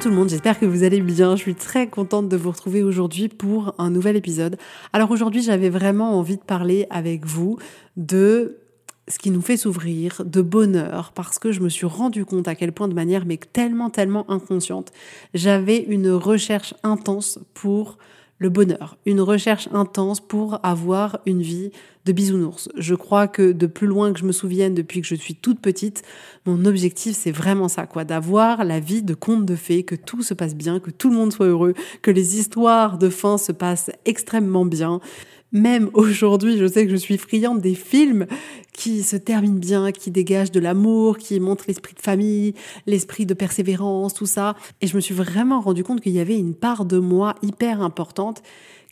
Tout le monde, j'espère que vous allez bien. Je suis très contente de vous retrouver aujourd'hui pour un nouvel épisode. Alors aujourd'hui, j'avais vraiment envie de parler avec vous de ce qui nous fait s'ouvrir, de bonheur, parce que je me suis rendu compte à quel point de manière, mais tellement, tellement inconsciente, j'avais une recherche intense pour le bonheur, une recherche intense pour avoir une vie de bisounours. Je crois que de plus loin que je me souvienne depuis que je suis toute petite, mon objectif c'est vraiment ça, quoi, d'avoir la vie de conte de fées, que tout se passe bien, que tout le monde soit heureux, que les histoires de fin se passent extrêmement bien. Même aujourd'hui, je sais que je suis friande des films qui se terminent bien, qui dégagent de l'amour, qui montrent l'esprit de famille, l'esprit de persévérance, tout ça. Et je me suis vraiment rendu compte qu'il y avait une part de moi hyper importante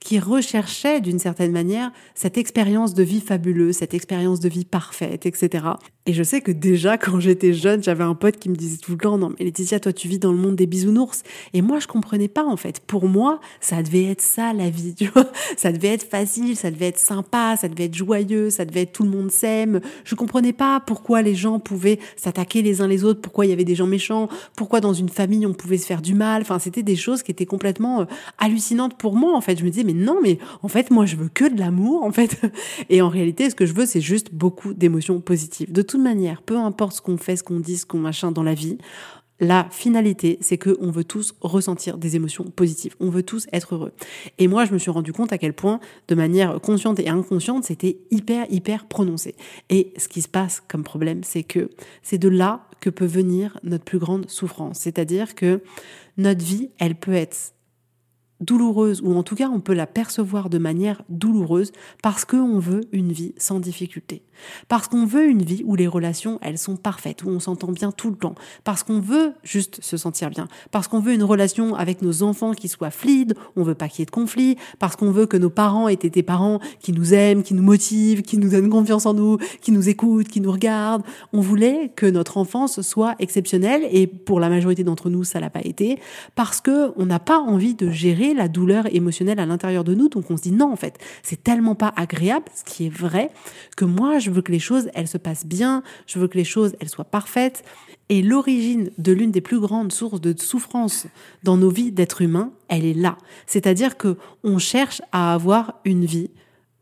qui recherchait d'une certaine manière cette expérience de vie fabuleuse, cette expérience de vie parfaite, etc. Et je sais que déjà, quand j'étais jeune, j'avais un pote qui me disait tout le temps, non mais Laetitia, toi tu vis dans le monde des bisounours. Et moi, je comprenais pas en fait. Pour moi, ça devait être ça la vie. Ça devait être facile, ça devait être sympa, ça devait être joyeux, ça devait être tout le monde s'aime. Je comprenais pas pourquoi les gens pouvaient s'attaquer les uns les autres, pourquoi il y avait des gens méchants, pourquoi dans une famille on pouvait se faire du mal. Enfin, c'était des choses qui étaient complètement euh, hallucinantes pour moi en fait. Je me disais, mais non, mais en fait, moi je veux que de l'amour en fait. Et en réalité, ce que je veux, c'est juste beaucoup d'émotions positives. De tout manière, peu importe ce qu'on fait, ce qu'on dit, ce qu'on machin dans la vie, la finalité, c'est que on veut tous ressentir des émotions positives. On veut tous être heureux. Et moi, je me suis rendu compte à quel point, de manière consciente et inconsciente, c'était hyper, hyper prononcé. Et ce qui se passe comme problème, c'est que c'est de là que peut venir notre plus grande souffrance. C'est-à-dire que notre vie, elle peut être douloureuse, ou en tout cas on peut la percevoir de manière douloureuse parce qu'on veut une vie sans difficulté. Parce qu'on veut une vie où les relations, elles sont parfaites, où on s'entend bien tout le temps. Parce qu'on veut juste se sentir bien. Parce qu'on veut une relation avec nos enfants qui soit fluide, on veut pas qu'il y ait de conflit. Parce qu'on veut que nos parents aient des parents qui nous aiment, qui nous motivent, qui nous donnent confiance en nous, qui nous écoutent, qui nous regardent. On voulait que notre enfance soit exceptionnelle et pour la majorité d'entre nous, ça l'a pas été. Parce que on n'a pas envie de gérer la douleur émotionnelle à l'intérieur de nous. Donc on se dit non, en fait, c'est tellement pas agréable, ce qui est vrai, que moi, je veux que les choses, elles se passent bien, je veux que les choses, elles soient parfaites. Et l'origine de l'une des plus grandes sources de souffrance dans nos vies d'êtres humains, elle est là. C'est-à-dire que on cherche à avoir une vie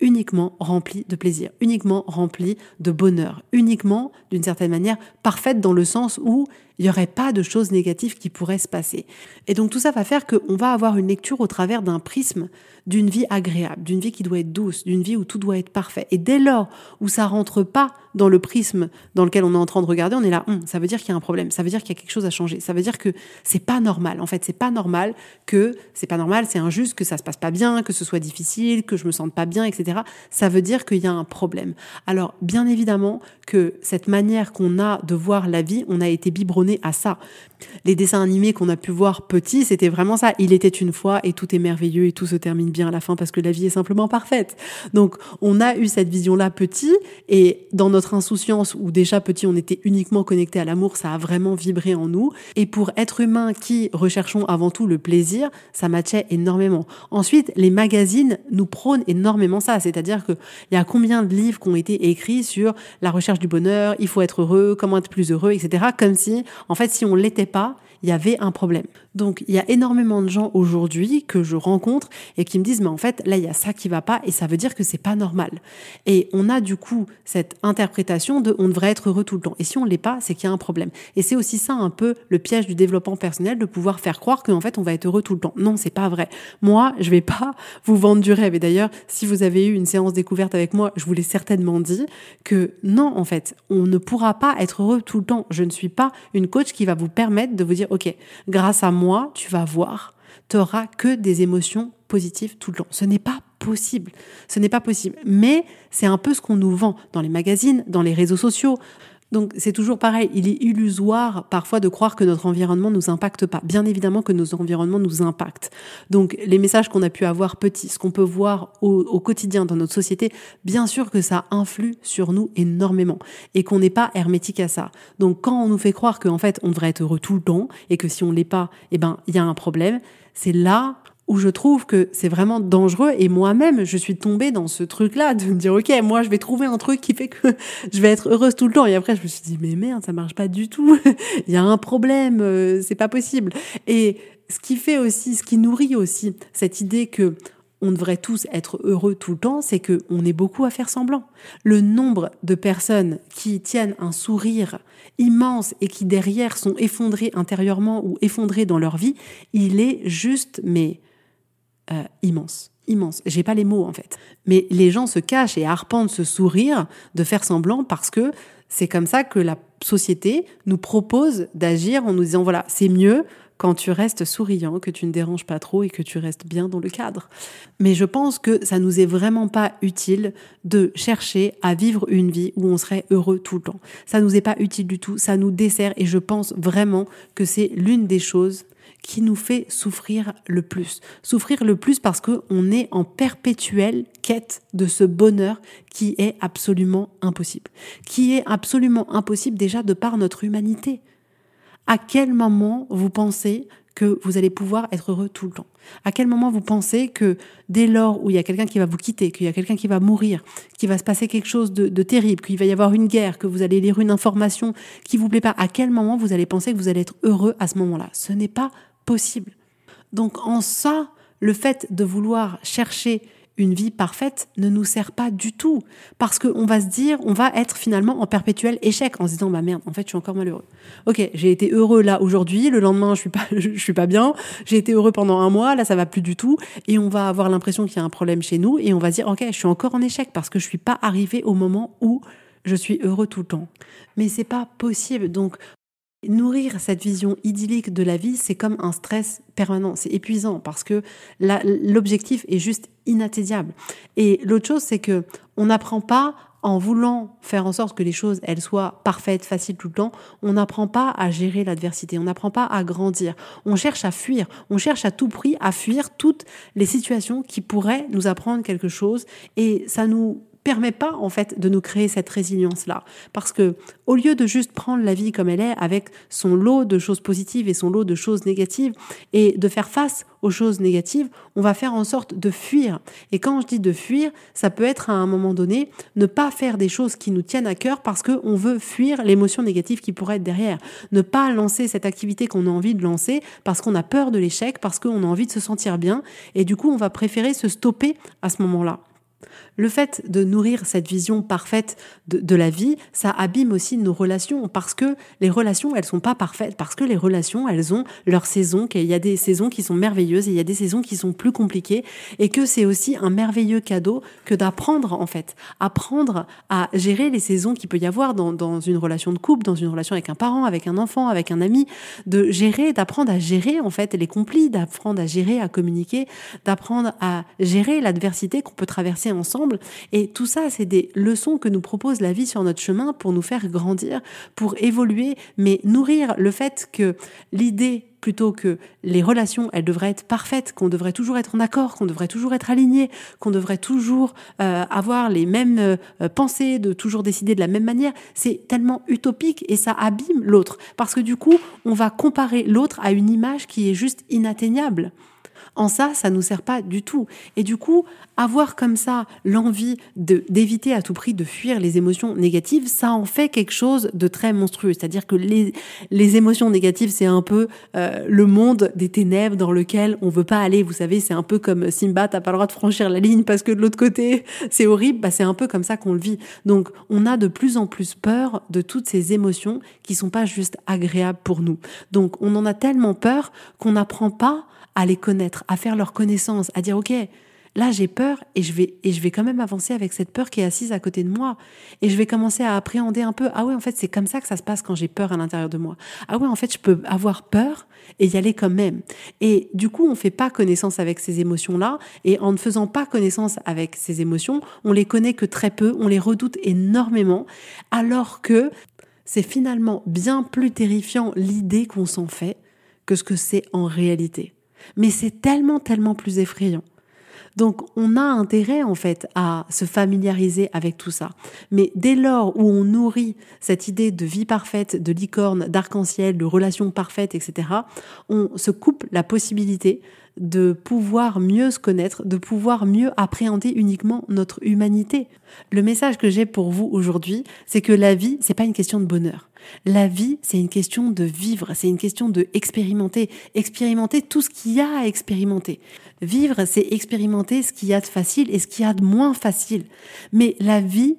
uniquement remplie de plaisir, uniquement remplie de bonheur, uniquement, d'une certaine manière, parfaite dans le sens où il n'y aurait pas de choses négatives qui pourraient se passer. Et donc tout ça va faire qu'on va avoir une lecture au travers d'un prisme d'une vie agréable, d'une vie qui doit être douce, d'une vie où tout doit être parfait. Et dès lors où ça rentre pas dans le prisme dans lequel on est en train de regarder, on est là, hum, ça veut dire qu'il y a un problème, ça veut dire qu'il y a quelque chose à changer, ça veut dire que c'est pas normal. En fait, c'est pas normal que c'est pas normal, c'est injuste, que ça se passe pas bien, que ce soit difficile, que je me sente pas bien, etc. Ça veut dire qu'il y a un problème. Alors, bien évidemment que cette manière qu'on a de voir la vie, on a été biberonné à ça. Les dessins animés qu'on a pu voir petits, c'était vraiment ça. Il était une fois et tout est merveilleux et tout se termine bien à la fin parce que la vie est simplement parfaite. Donc, on a eu cette vision-là petit et dans notre insouciance où déjà petit on était uniquement connecté à l'amour, ça a vraiment vibré en nous. Et pour être humain qui recherchons avant tout le plaisir, ça matchait énormément. Ensuite, les magazines nous prônent énormément ça. C'est-à-dire qu'il y a combien de livres qui ont été écrits sur la recherche du bonheur, il faut être heureux, comment être plus heureux, etc. Comme si, en fait, si on l'était pas, il y avait un problème. Donc il y a énormément de gens aujourd'hui que je rencontre et qui me disent mais en fait là il y a ça qui va pas et ça veut dire que c'est pas normal. Et on a du coup cette interprétation de on devrait être heureux tout le temps. Et si on l'est pas, c'est qu'il y a un problème. Et c'est aussi ça un peu le piège du développement personnel de pouvoir faire croire qu'en fait on va être heureux tout le temps. Non, c'est pas vrai. Moi, je vais pas vous vendre du rêve. Et d'ailleurs, si vous avez eu une séance découverte avec moi, je vous l'ai certainement dit que non en fait, on ne pourra pas être heureux tout le temps. Je ne suis pas une coach qui va vous permettre de vous dire OK, grâce à moi tu vas voir, tu n'auras que des émotions positives tout le temps. Ce n'est pas possible. Ce n'est pas possible. Mais c'est un peu ce qu'on nous vend dans les magazines, dans les réseaux sociaux. Donc c'est toujours pareil, il est illusoire parfois de croire que notre environnement nous impacte pas. Bien évidemment que nos environnements nous impactent. Donc les messages qu'on a pu avoir petits, ce qu'on peut voir au, quotidien dans notre société, bien sûr que ça influe sur nous énormément et qu'on n'est pas hermétique à ça. Donc quand on nous fait croire qu'en fait on devrait être heureux tout le temps et que si on l'est pas, eh ben il y a un problème, c'est là où je trouve que c'est vraiment dangereux. Et moi-même je suis tombée dans ce truc-là de me dire ok moi je vais trouver un truc qui fait que je vais être heureuse tout le temps. Et après je me suis dit mais merde ça marche pas du tout. Il y a un problème euh, c'est pas possible. Et ce qui fait aussi ce qui nourrit aussi cette idée que on devrait tous être heureux tout le temps, c'est que on est beaucoup à faire semblant. Le nombre de personnes qui tiennent un sourire immense et qui derrière sont effondrées intérieurement ou effondrées dans leur vie, il est juste mais euh, immense immense. J'ai pas les mots en fait. Mais les gens se cachent et arpentent ce sourire de faire semblant parce que c'est comme ça que la société nous propose d'agir en nous disant voilà, c'est mieux quand tu restes souriant, que tu ne déranges pas trop et que tu restes bien dans le cadre. Mais je pense que ça nous est vraiment pas utile de chercher à vivre une vie où on serait heureux tout le temps. Ça nous est pas utile du tout, ça nous dessert et je pense vraiment que c'est l'une des choses qui nous fait souffrir le plus. Souffrir le plus parce qu'on est en perpétuelle quête de ce bonheur qui est absolument impossible. Qui est absolument impossible déjà de par notre humanité. À quel moment vous pensez que vous allez pouvoir être heureux tout le temps? À quel moment vous pensez que dès lors où il y a quelqu'un qui va vous quitter, qu'il y a quelqu'un qui va mourir, qu'il va se passer quelque chose de, de terrible, qu'il va y avoir une guerre, que vous allez lire une information qui vous plaît pas, à quel moment vous allez penser que vous allez être heureux à ce moment-là? Ce n'est pas possible. Donc en ça, le fait de vouloir chercher une vie parfaite ne nous sert pas du tout. Parce qu'on va se dire, on va être finalement en perpétuel échec en se disant, bah merde, en fait, je suis encore malheureux. Ok, j'ai été heureux là aujourd'hui, le lendemain, je suis pas, je suis pas bien, j'ai été heureux pendant un mois, là, ça va plus du tout, et on va avoir l'impression qu'il y a un problème chez nous, et on va se dire, ok, je suis encore en échec parce que je suis pas arrivé au moment où je suis heureux tout le temps. Mais c'est pas possible. Donc, Nourrir cette vision idyllique de la vie, c'est comme un stress permanent, c'est épuisant parce que l'objectif est juste inatteignable. Et l'autre chose, c'est que on n'apprend pas en voulant faire en sorte que les choses soient parfaites, faciles tout le temps, on n'apprend pas à gérer l'adversité, on n'apprend pas à grandir. On cherche à fuir, on cherche à tout prix à fuir toutes les situations qui pourraient nous apprendre quelque chose et ça nous permet pas en fait de nous créer cette résilience là parce que au lieu de juste prendre la vie comme elle est avec son lot de choses positives et son lot de choses négatives et de faire face aux choses négatives, on va faire en sorte de fuir. Et quand je dis de fuir, ça peut être à un moment donné ne pas faire des choses qui nous tiennent à cœur parce que on veut fuir l'émotion négative qui pourrait être derrière. Ne pas lancer cette activité qu'on a envie de lancer parce qu'on a peur de l'échec, parce qu'on a envie de se sentir bien et du coup, on va préférer se stopper à ce moment-là. Le fait de nourrir cette vision parfaite de, la vie, ça abîme aussi nos relations parce que les relations, elles sont pas parfaites, parce que les relations, elles ont leur saison, qu'il y a des saisons qui sont merveilleuses et il y a des saisons qui sont plus compliquées et que c'est aussi un merveilleux cadeau que d'apprendre en fait, apprendre à gérer les saisons qu'il peut y avoir dans, dans une relation de couple, dans une relation avec un parent, avec un enfant, avec un ami, de gérer, d'apprendre à gérer en fait les conflits, d'apprendre à gérer, à communiquer, d'apprendre à gérer l'adversité qu'on peut traverser ensemble et tout ça, c'est des leçons que nous propose la vie sur notre chemin pour nous faire grandir, pour évoluer, mais nourrir le fait que l'idée plutôt que les relations, elles devraient être parfaites, qu'on devrait toujours être en accord, qu'on devrait toujours être aligné, qu'on devrait toujours euh, avoir les mêmes euh, pensées, de toujours décider de la même manière, c'est tellement utopique et ça abîme l'autre. Parce que du coup, on va comparer l'autre à une image qui est juste inatteignable. En ça, ça nous sert pas du tout. Et du coup, avoir comme ça l'envie d'éviter à tout prix de fuir les émotions négatives, ça en fait quelque chose de très monstrueux. C'est-à-dire que les, les émotions négatives, c'est un peu euh, le monde des ténèbres dans lequel on veut pas aller. Vous savez, c'est un peu comme Simba, t'as pas le droit de franchir la ligne parce que de l'autre côté, c'est horrible. Bah, c'est un peu comme ça qu'on le vit. Donc, on a de plus en plus peur de toutes ces émotions qui sont pas juste agréables pour nous. Donc, on en a tellement peur qu'on n'apprend pas à les connaître, à faire leur connaissance, à dire, OK, là j'ai peur et je vais et je vais quand même avancer avec cette peur qui est assise à côté de moi. Et je vais commencer à appréhender un peu. Ah ouais en fait c'est comme ça que ça se passe quand j'ai peur à l'intérieur de moi. Ah ouais en fait je peux avoir peur et y aller quand même. Et du coup on fait pas connaissance avec ces émotions là et en ne faisant pas connaissance avec ces émotions on les connaît que très peu on les redoute énormément. Alors que c'est finalement bien plus terrifiant l'idée qu'on s'en fait que ce que c'est en réalité mais c'est tellement, tellement plus effrayant. Donc on a intérêt en fait à se familiariser avec tout ça. Mais dès lors où on nourrit cette idée de vie parfaite, de licorne, d'arc-en-ciel, de relations parfaites, etc., on se coupe la possibilité de pouvoir mieux se connaître, de pouvoir mieux appréhender uniquement notre humanité. Le message que j'ai pour vous aujourd'hui, c'est que la vie, c'est pas une question de bonheur. La vie, c'est une question de vivre, c'est une question de expérimenter, expérimenter tout ce qu'il y a à expérimenter. Vivre, c'est expérimenter ce qu'il y a de facile et ce qu'il y a de moins facile. Mais la vie,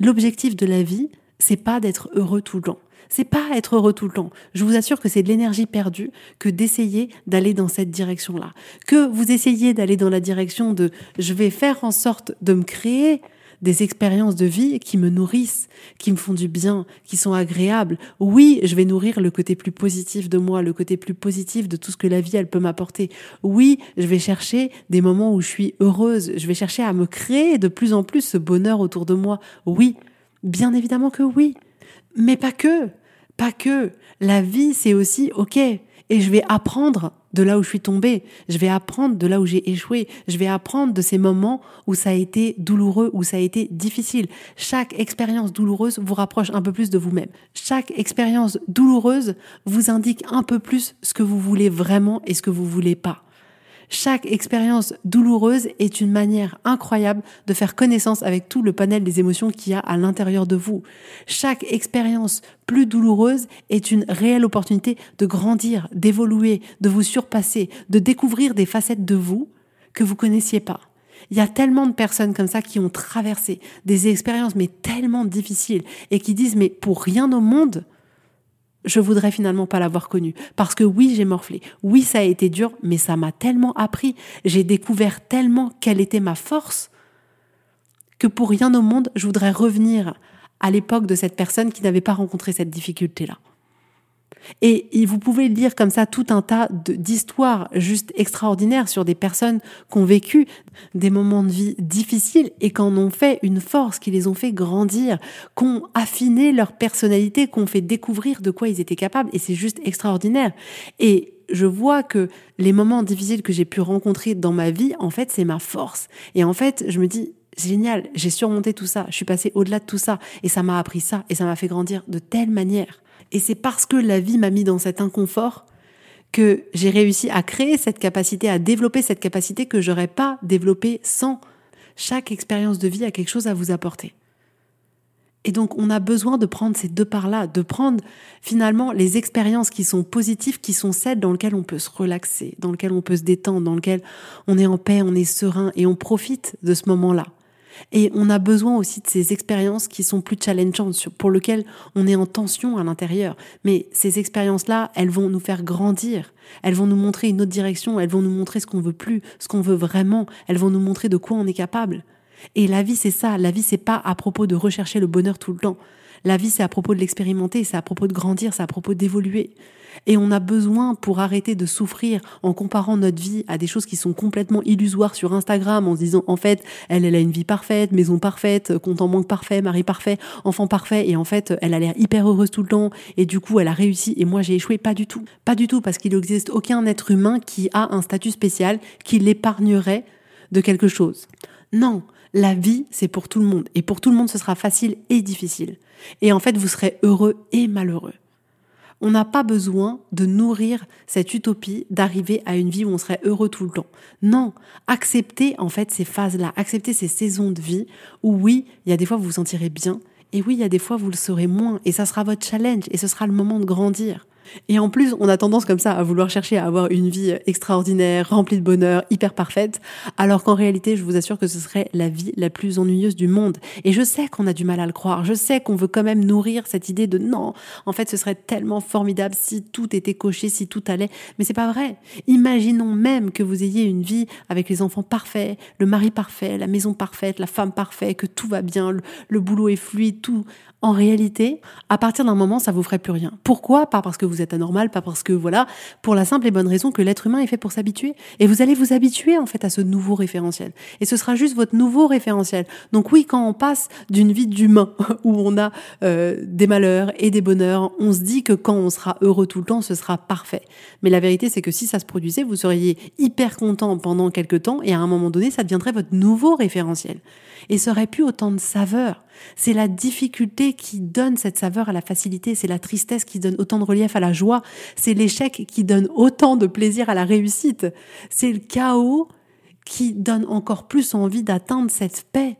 l'objectif de la vie, c'est pas d'être heureux tout le temps. C'est pas être heureux tout le temps. Je vous assure que c'est de l'énergie perdue que d'essayer d'aller dans cette direction-là. Que vous essayez d'aller dans la direction de je vais faire en sorte de me créer des expériences de vie qui me nourrissent, qui me font du bien, qui sont agréables. Oui, je vais nourrir le côté plus positif de moi, le côté plus positif de tout ce que la vie elle peut m'apporter. Oui, je vais chercher des moments où je suis heureuse, je vais chercher à me créer de plus en plus ce bonheur autour de moi. Oui, bien évidemment que oui. Mais pas que, pas que. La vie, c'est aussi, ok, et je vais apprendre de là où je suis tombée, je vais apprendre de là où j'ai échoué, je vais apprendre de ces moments où ça a été douloureux, où ça a été difficile. Chaque expérience douloureuse vous rapproche un peu plus de vous-même. Chaque expérience douloureuse vous indique un peu plus ce que vous voulez vraiment et ce que vous voulez pas. Chaque expérience douloureuse est une manière incroyable de faire connaissance avec tout le panel des émotions qu'il y a à l'intérieur de vous. Chaque expérience plus douloureuse est une réelle opportunité de grandir, d'évoluer, de vous surpasser, de découvrir des facettes de vous que vous connaissiez pas. Il y a tellement de personnes comme ça qui ont traversé des expériences mais tellement difficiles et qui disent mais pour rien au monde, je voudrais finalement pas l'avoir connu. Parce que oui, j'ai morflé. Oui, ça a été dur, mais ça m'a tellement appris. J'ai découvert tellement quelle était ma force que pour rien au monde, je voudrais revenir à l'époque de cette personne qui n'avait pas rencontré cette difficulté-là. Et vous pouvez lire comme ça tout un tas d'histoires juste extraordinaires sur des personnes qui ont vécu des moments de vie difficiles et qui en ont fait une force, qui les ont fait grandir, qui ont affiné leur personnalité, qui ont fait découvrir de quoi ils étaient capables. Et c'est juste extraordinaire. Et je vois que les moments difficiles que j'ai pu rencontrer dans ma vie, en fait, c'est ma force. Et en fait, je me dis, génial, j'ai surmonté tout ça, je suis passée au-delà de tout ça, et ça m'a appris ça, et ça m'a fait grandir de telle manière. Et c'est parce que la vie m'a mis dans cet inconfort que j'ai réussi à créer cette capacité, à développer cette capacité que j'aurais pas développée sans. Chaque expérience de vie a quelque chose à vous apporter. Et donc, on a besoin de prendre ces deux parts-là, de prendre finalement les expériences qui sont positives, qui sont celles dans lesquelles on peut se relaxer, dans lesquelles on peut se détendre, dans lesquelles on est en paix, on est serein et on profite de ce moment-là. Et on a besoin aussi de ces expériences qui sont plus challengeantes, pour lesquelles on est en tension à l'intérieur. Mais ces expériences-là, elles vont nous faire grandir. Elles vont nous montrer une autre direction. Elles vont nous montrer ce qu'on veut plus, ce qu'on veut vraiment. Elles vont nous montrer de quoi on est capable. Et la vie, c'est ça. La vie, c'est pas à propos de rechercher le bonheur tout le temps. La vie, c'est à propos de l'expérimenter, c'est à propos de grandir, c'est à propos d'évoluer. Et on a besoin, pour arrêter de souffrir en comparant notre vie à des choses qui sont complètement illusoires sur Instagram, en se disant, en fait, elle, elle a une vie parfaite, maison parfaite, compte en banque parfait, mari parfait, enfant parfait, et en fait, elle a l'air hyper heureuse tout le temps, et du coup, elle a réussi, et moi, j'ai échoué. Pas du tout. Pas du tout, parce qu'il n'existe aucun être humain qui a un statut spécial qui l'épargnerait de quelque chose. Non, la vie, c'est pour tout le monde. Et pour tout le monde, ce sera facile et difficile. Et en fait, vous serez heureux et malheureux. On n'a pas besoin de nourrir cette utopie d'arriver à une vie où on serait heureux tout le temps. Non, acceptez en fait ces phases-là, acceptez ces saisons de vie où oui, il y a des fois vous vous sentirez bien et oui, il y a des fois vous le serez moins et ça sera votre challenge et ce sera le moment de grandir. Et en plus, on a tendance comme ça à vouloir chercher à avoir une vie extraordinaire, remplie de bonheur, hyper parfaite, alors qu'en réalité, je vous assure que ce serait la vie la plus ennuyeuse du monde. Et je sais qu'on a du mal à le croire, je sais qu'on veut quand même nourrir cette idée de non, en fait, ce serait tellement formidable si tout était coché, si tout allait, mais c'est pas vrai. Imaginons même que vous ayez une vie avec les enfants parfaits, le mari parfait, la maison parfaite, la femme parfaite, que tout va bien, le, le boulot est fluide, tout. En réalité, à partir d'un moment, ça vous ferait plus rien. Pourquoi? Pas parce que vous êtes anormal, pas parce que voilà, pour la simple et bonne raison que l'être humain est fait pour s'habituer. Et vous allez vous habituer en fait à ce nouveau référentiel. Et ce sera juste votre nouveau référentiel. Donc oui, quand on passe d'une vie d'humain où on a euh, des malheurs et des bonheurs, on se dit que quand on sera heureux tout le temps, ce sera parfait. Mais la vérité, c'est que si ça se produisait, vous seriez hyper content pendant quelques temps et à un moment donné, ça deviendrait votre nouveau référentiel. Et ça aurait plus autant de saveur. C'est la difficulté qui donne cette saveur à la facilité, c'est la tristesse qui donne autant de relief à la joie, c'est l'échec qui donne autant de plaisir à la réussite, c'est le chaos qui donne encore plus envie d'atteindre cette paix.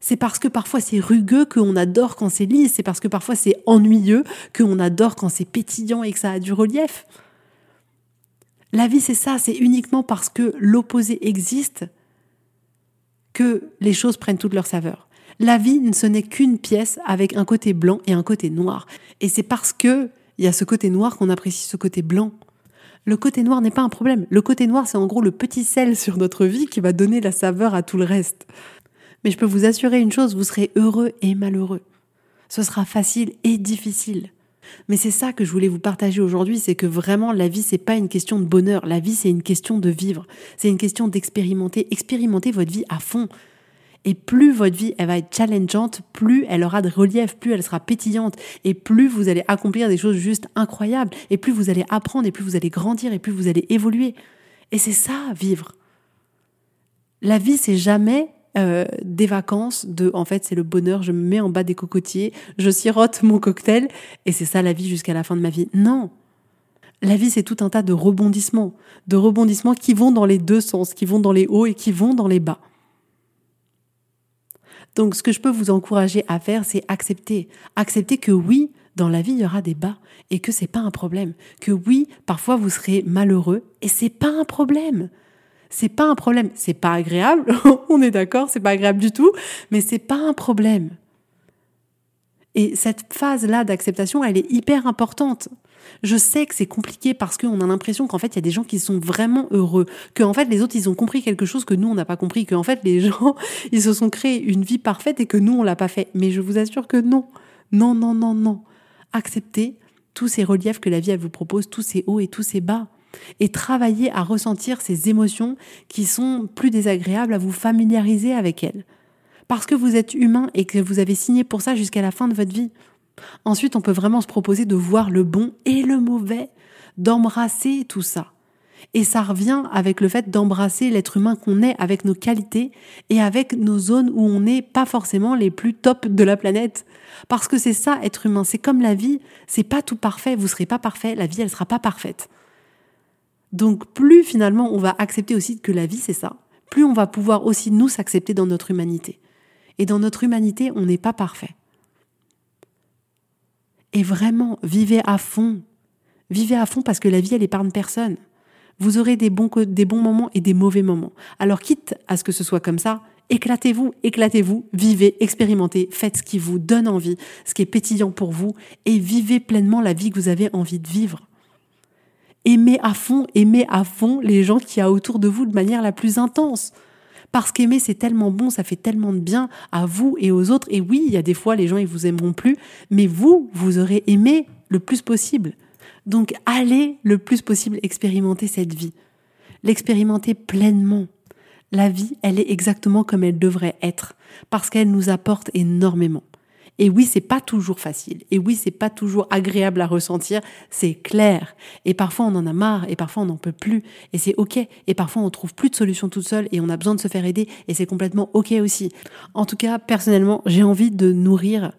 C'est parce que parfois c'est rugueux qu'on adore quand c'est lisse, c'est parce que parfois c'est ennuyeux qu'on adore quand c'est pétillant et que ça a du relief. La vie c'est ça, c'est uniquement parce que l'opposé existe que les choses prennent toute leur saveur. La vie, ce n'est qu'une pièce avec un côté blanc et un côté noir. Et c'est parce que il y a ce côté noir qu'on apprécie ce côté blanc. Le côté noir n'est pas un problème. Le côté noir, c'est en gros le petit sel sur notre vie qui va donner la saveur à tout le reste. Mais je peux vous assurer une chose, vous serez heureux et malheureux. Ce sera facile et difficile. Mais c'est ça que je voulais vous partager aujourd'hui, c'est que vraiment la vie c'est pas une question de bonheur, la vie c'est une question de vivre, c'est une question d'expérimenter, expérimenter votre vie à fond. Et plus votre vie elle va être challengeante, plus elle aura de relief, plus elle sera pétillante, et plus vous allez accomplir des choses juste incroyables, et plus vous allez apprendre, et plus vous allez grandir, et plus vous allez évoluer. Et c'est ça, vivre. La vie, c'est jamais euh, des vacances, de en fait c'est le bonheur, je me mets en bas des cocotiers, je sirote mon cocktail et c'est ça la vie jusqu'à la fin de ma vie. Non, la vie c'est tout un tas de rebondissements, de rebondissements qui vont dans les deux sens, qui vont dans les hauts et qui vont dans les bas. Donc ce que je peux vous encourager à faire, c'est accepter, accepter que oui, dans la vie il y aura des bas et que c'est pas un problème, que oui, parfois vous serez malheureux et c'est pas un problème c'est pas un problème. C'est pas agréable, on est d'accord, c'est pas agréable du tout, mais c'est pas un problème. Et cette phase-là d'acceptation, elle est hyper importante. Je sais que c'est compliqué parce qu'on a l'impression qu'en fait, il y a des gens qui sont vraiment heureux, que en fait, les autres, ils ont compris quelque chose que nous, on n'a pas compris, que fait, les gens, ils se sont créés une vie parfaite et que nous, on l'a pas fait. Mais je vous assure que non. Non, non, non, non. Acceptez tous ces reliefs que la vie, vous propose, tous ces hauts et tous ces bas et travailler à ressentir ces émotions qui sont plus désagréables, à vous familiariser avec elles. Parce que vous êtes humain et que vous avez signé pour ça jusqu'à la fin de votre vie. Ensuite, on peut vraiment se proposer de voir le bon et le mauvais, d'embrasser tout ça. Et ça revient avec le fait d'embrasser l'être humain qu'on est avec nos qualités et avec nos zones où on n'est pas forcément les plus top de la planète. Parce que c'est ça, être humain. C'est comme la vie. C'est pas tout parfait. Vous serez pas parfait. La vie, elle sera pas parfaite. Donc plus finalement on va accepter aussi que la vie c'est ça, plus on va pouvoir aussi nous s'accepter dans notre humanité. Et dans notre humanité, on n'est pas parfait. Et vraiment, vivez à fond. Vivez à fond parce que la vie, elle épargne personne. Vous aurez des bons, moments et des mauvais moments. Alors quitte à ce que ce soit comme ça, éclatez-vous, éclatez-vous, vivez, expérimentez, faites ce qui vous donne envie, ce qui est pétillant pour vous, et vivez pleinement la vie que vous avez envie de vivre aimez à fond, aimez à fond les gens qui a autour de vous de manière la plus intense. Parce qu'aimer, c'est tellement bon, ça fait tellement de bien à vous et aux autres. Et oui, il y a des fois, les gens, ils vous aimeront plus, mais vous, vous aurez aimé le plus possible. Donc, allez le plus possible expérimenter cette vie. L'expérimenter pleinement. La vie, elle est exactement comme elle devrait être, parce qu'elle nous apporte énormément. Et oui, c'est pas toujours facile. Et oui, c'est pas toujours agréable à ressentir. C'est clair. Et parfois, on en a marre. Et parfois, on n'en peut plus. Et c'est OK. Et parfois, on trouve plus de solution toute seule et on a besoin de se faire aider. Et c'est complètement OK aussi. En tout cas, personnellement, j'ai envie de nourrir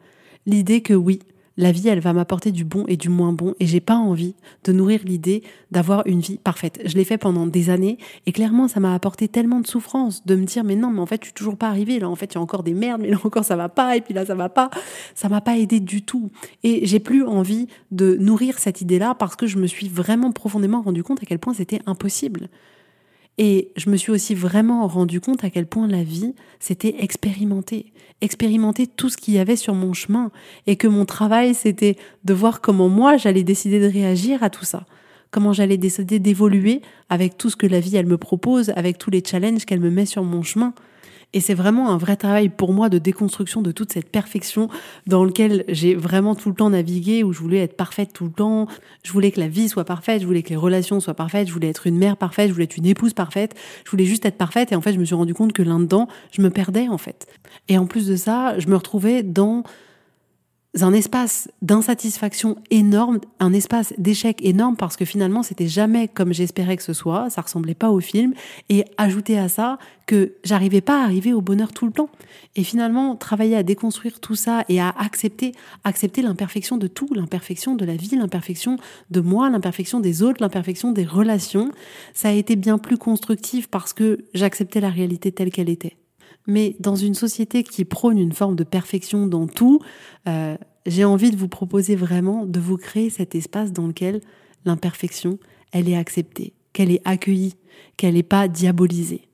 l'idée que oui, la vie, elle va m'apporter du bon et du moins bon, et j'ai pas envie de nourrir l'idée d'avoir une vie parfaite. Je l'ai fait pendant des années, et clairement, ça m'a apporté tellement de souffrance de me dire, mais non, mais en fait, je suis toujours pas arrivée. Là, en fait, il y a encore des merdes, mais là encore, ça va pas, et puis là, ça va pas. Ça m'a pas aidé du tout. Et j'ai plus envie de nourrir cette idée-là parce que je me suis vraiment profondément rendu compte à quel point c'était impossible. Et je me suis aussi vraiment rendu compte à quel point la vie, c'était expérimenter. Expérimenter tout ce qu'il y avait sur mon chemin. Et que mon travail, c'était de voir comment moi, j'allais décider de réagir à tout ça. Comment j'allais décider d'évoluer avec tout ce que la vie, elle me propose, avec tous les challenges qu'elle me met sur mon chemin. Et c'est vraiment un vrai travail pour moi de déconstruction de toute cette perfection dans lequel j'ai vraiment tout le temps navigué, où je voulais être parfaite tout le temps, je voulais que la vie soit parfaite, je voulais que les relations soient parfaites, je voulais être une mère parfaite, je voulais être une épouse parfaite, je voulais juste être parfaite. Et en fait, je me suis rendu compte que là-dedans, je me perdais en fait. Et en plus de ça, je me retrouvais dans un espace d'insatisfaction énorme, un espace d'échec énorme parce que finalement c'était jamais comme j'espérais que ce soit, ça ressemblait pas au film et ajouter à ça que j'arrivais pas à arriver au bonheur tout le temps et finalement travailler à déconstruire tout ça et à accepter accepter l'imperfection de tout, l'imperfection de la vie, l'imperfection de moi, l'imperfection des autres, l'imperfection des relations, ça a été bien plus constructif parce que j'acceptais la réalité telle qu'elle était. Mais dans une société qui prône une forme de perfection dans tout, euh, j'ai envie de vous proposer vraiment de vous créer cet espace dans lequel l'imperfection, elle est acceptée, qu'elle est accueillie, qu'elle n'est pas diabolisée.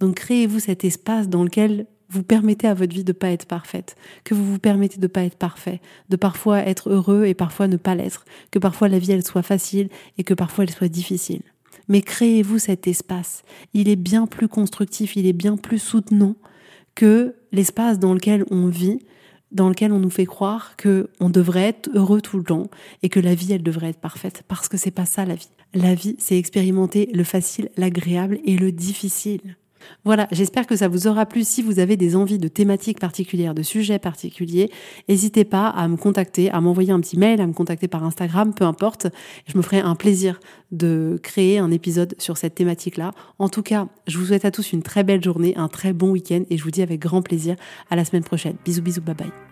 Donc créez-vous cet espace dans lequel vous permettez à votre vie de ne pas être parfaite, que vous vous permettez de ne pas être parfait, de parfois être heureux et parfois ne pas l'être, que parfois la vie elle soit facile et que parfois elle soit difficile. Mais créez-vous cet espace. Il est bien plus constructif, il est bien plus soutenant que l'espace dans lequel on vit, dans lequel on nous fait croire que on devrait être heureux tout le temps et que la vie elle devrait être parfaite parce que c'est pas ça la vie. La vie, c'est expérimenter le facile, l'agréable et le difficile. Voilà, j'espère que ça vous aura plu. Si vous avez des envies de thématiques particulières, de sujets particuliers, n'hésitez pas à me contacter, à m'envoyer un petit mail, à me contacter par Instagram, peu importe. Je me ferai un plaisir de créer un épisode sur cette thématique-là. En tout cas, je vous souhaite à tous une très belle journée, un très bon week-end et je vous dis avec grand plaisir à la semaine prochaine. Bisous, bisous, bye bye.